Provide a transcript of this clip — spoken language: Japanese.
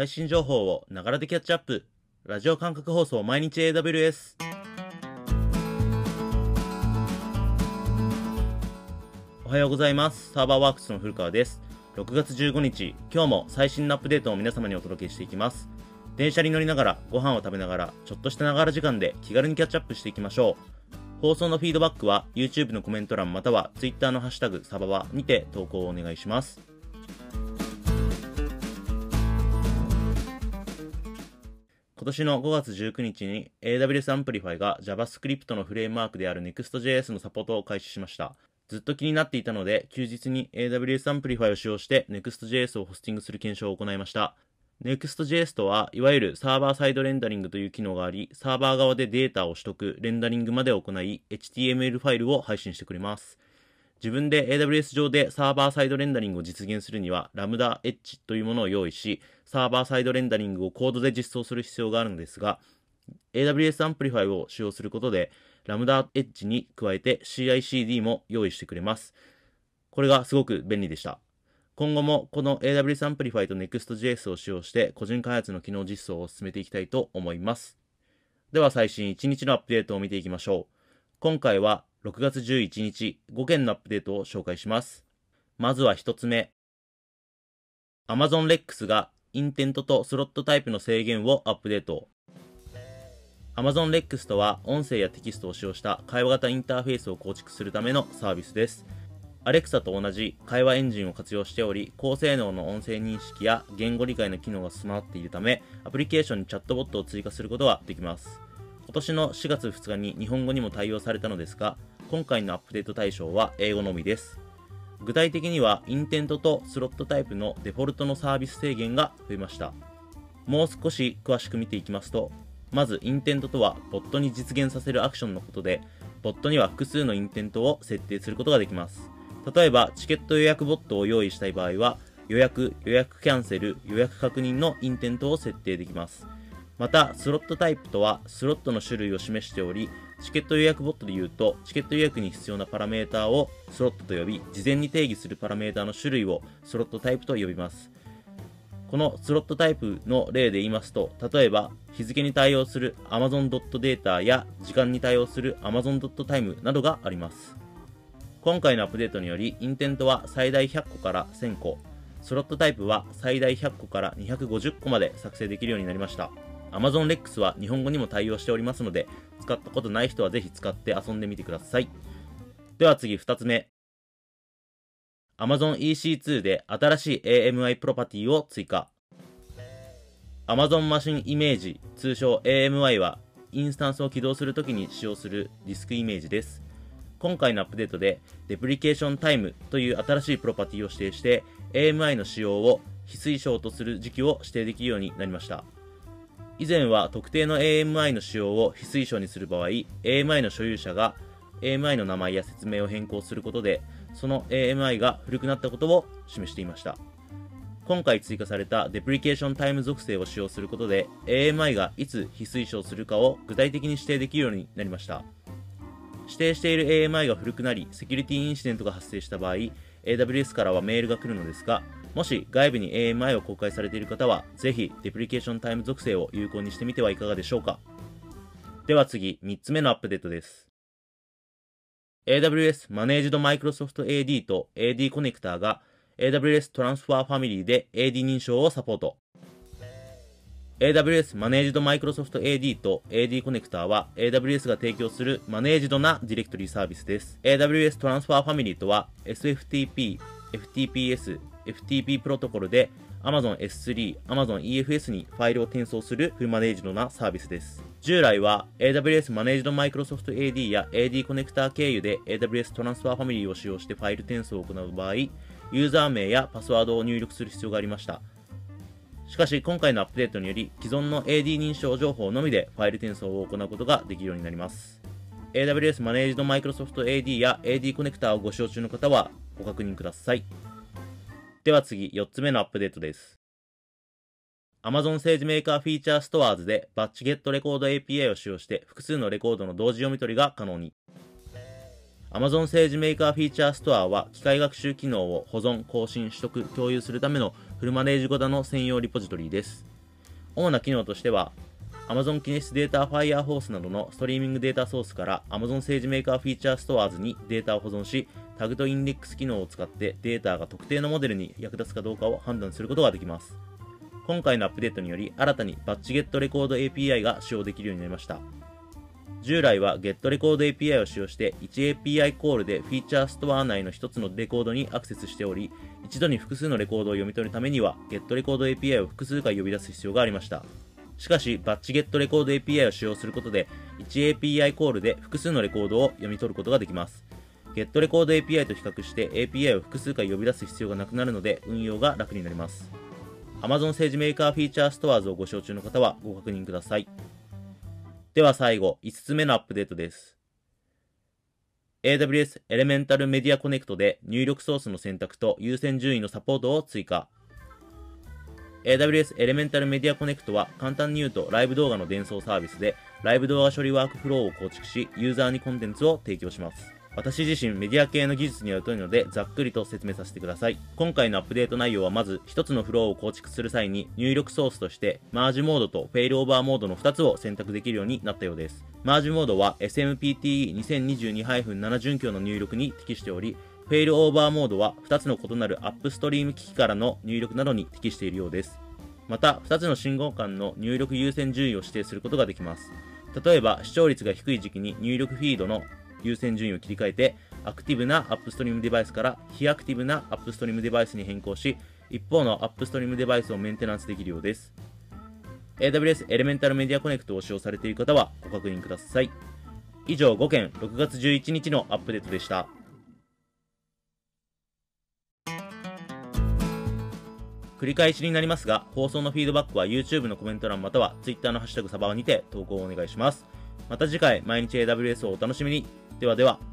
最新情報をながらでキャッチアップ。ラジオ感覚放送毎日 AWS。おはようございます。サーバーワークスの古川です。6月15日、今日も最新のアップデートを皆様にお届けしていきます。電車に乗りながら、ご飯を食べながら、ちょっとしたながら時間で気軽にキャッチアップしていきましょう。放送のフィードバックは YouTube のコメント欄または Twitter のハッシュタグサババにて投稿をお願いします。今年の5月19日に AWS Amplify が JavaScript のフレームワークである Next.js のサポートを開始しました。ずっと気になっていたので、休日に AWS Amplify を使用して Next.js をホスティングする検証を行いました。Next.js とは、いわゆるサーバーサイドレンダリングという機能があり、サーバー側でデータを取得、レンダリングまで行い、HTML ファイルを配信してくれます。自分で AWS 上でサーバーサイドレンダリングを実現するには、ラムダエッジというものを用意し、サーバーサイドレンダリングをコードで実装する必要があるのですが、AWS Amplify を使用することで、ラムダエッジに加えて CI/CD も用意してくれます。これがすごく便利でした。今後もこの AWS Amplify と Next.js を使用して個人開発の機能実装を進めていきたいと思います。では最新1日のアップデートを見ていきましょう。今回は6月11日5件のアップデートを紹介します。まずは1つ目。Amazon Lex がインテントとスロットタイプの制限をアップデート。Amazon Lex とは音声やテキストを使用した会話型インターフェースを構築するためのサービスです。Alexa と同じ会話エンジンを活用しており、高性能の音声認識や言語理解の機能が備わっているため、アプリケーションにチャットボットを追加することができます。今年の4月2日に日本語にも対応されたのですが、今回のアップデート対象は英語のみです。具体的には、インテントとスロットタイプのデフォルトのサービス制限が増えました。もう少し詳しく見ていきますと、まず、インテントとは、ボットに実現させるアクションのことで、ボットには複数のインテントを設定することができます。例えば、チケット予約ボットを用意したい場合は、予約、予約キャンセル、予約確認のインテントを設定できます。また、スロットタイプとは、スロットの種類を示しており、チケット予約ボットで言うと、チケット予約に必要なパラメータをスロットと呼び、事前に定義するパラメータの種類をスロットタイプと呼びます。このスロットタイプの例で言いますと、例えば、日付に対応する Amazon.data や時間に対応する Amazon.time などがあります。今回のアップデートにより、インテントは最大100個から1000個、スロットタイプは最大100個から250個まで作成できるようになりました。Amazon Lex は日本語にも対応しておりますので、使ったことない人はぜひ使って遊んでみてください。では次2つ目。Amazon EC2 で新しい AMI プロパティを追加。Amazon マシンイメージ、通称 AMI は、インスタンスを起動するときに使用するディスクイメージです。今回のアップデートで、デプリケーションタイムという新しいプロパティを指定して、AMI の使用を非推奨とする時期を指定できるようになりました。以前は特定の AMI の使用を非推奨にする場合、AMI の所有者が AMI の名前や説明を変更することで、その AMI が古くなったことを示していました。今回追加されたデプリケーションタイム属性を使用することで、AMI がいつ非推奨するかを具体的に指定できるようになりました。指定している AMI が古くなり、セキュリティインシデントが発生した場合、AWS からはメールが来るのですが、もし外部に AMI を公開されている方は、ぜひデプリケーションタイム属性を有効にしてみてはいかがでしょうか。では次、3つ目のアップデートです。AWS Managed Microsoft AD と AD コネクターが AWS Transfer Family で AD 認証をサポート。AWS Managed Microsoft AD と AD コネクターは AWS が提供するマネージドなディレクトリサービスです。AWS Transfer Family とは SFTP、FTPS、FTP プロトコルで Amazon S3、Amazon EFS にファイルを転送するフルマネージドなサービスです。従来は AWS Managed Microsoft AD や AD コネクター経由で AWS Transfer Family を使用してファイル転送を行う場合、ユーザー名やパスワードを入力する必要がありました。しかし今回のアップデートにより既存の AD 認証情報のみでファイル転送を行うことができるようになります。AWS Managed Microsoft AD や AD コネクターをご使用中の方はご確認ください。では次、4つ目のアップデートです。Amazon 政治メーカーフィーチャーストアーズでバッチゲットレコード API を使用して複数のレコードの同時読み取りが可能に。Amazon 政治メーカーフィーチャーストアは機械学習機能を保存、更新、取得、共有するためのフルマネージ型の専用リポジトリです。主な機能としては、Amazon Kinesis Data Firehose などのストリーミングデータソースから Amazon 政治メーカーフィーチャーストアーズにデータを保存し、タグとインデックス機能を使ってデータが特定のモデルに役立つかどうかを判断することができます。今回のアップデートにより、新たにバッチゲットレコード API が使用できるようになりました。従来は GetRecord API を使用して 1API コールでフィーチャーストア内の1つのレコードにアクセスしており、一度に複数のレコードを読み取るためには GetRecord API を複数回呼び出す必要がありました。しかし、 BatchGetRecord API を使用することで、1API コールで複数のレコードを読み取ることができます。 GetRecord API と比較して API を複数回呼び出す必要がなくなるので、運用が楽になります。Amazon 政治メーカーフィーチャーストアーズをご使用中の方はご確認ください。では最後、5つ目のアップデートです。AWS Elemental Media Connect で入力ソースの選択と優先順位のサポートを追加。AWS Elemental Media Connect は簡単に言うとライブ動画の伝送サービスでライブ動画処理ワークフローを構築しユーザーにコンテンツを提供します。私自身メディア系の技術には疎いのでざっくりと説明させてください。今回のアップデート内容はまず1つのフローを構築する際に入力ソースとしてマージモードとフェイルオーバーモードの2つを選択できるようになったようです。マージモードは SMPTE2022-7 準拠の入力に適しておりフェイルオーバーモードは2つの異なるアップストリーム機器からの入力などに適しているようです。また、2つの信号間の入力優先順位を指定することができます。例えば、視聴率が低い時期に入力フィードの優先順位を切り替えて、アクティブなアップストリームデバイスから非アクティブなアップストリームデバイスに変更し、一方のアップストリームデバイスをメンテナンスできるようです。AWS エレメンタルメディアコネクトを使用されている方はご確認ください。以上5件6月11日のアップデートでした。繰り返しになりますが、放送のフィードバックは YouTube のコメント欄または Twitter のハッシュタグサバワにて投稿をお願いします。また次回、毎日 AWS をお楽しみに。ではでは。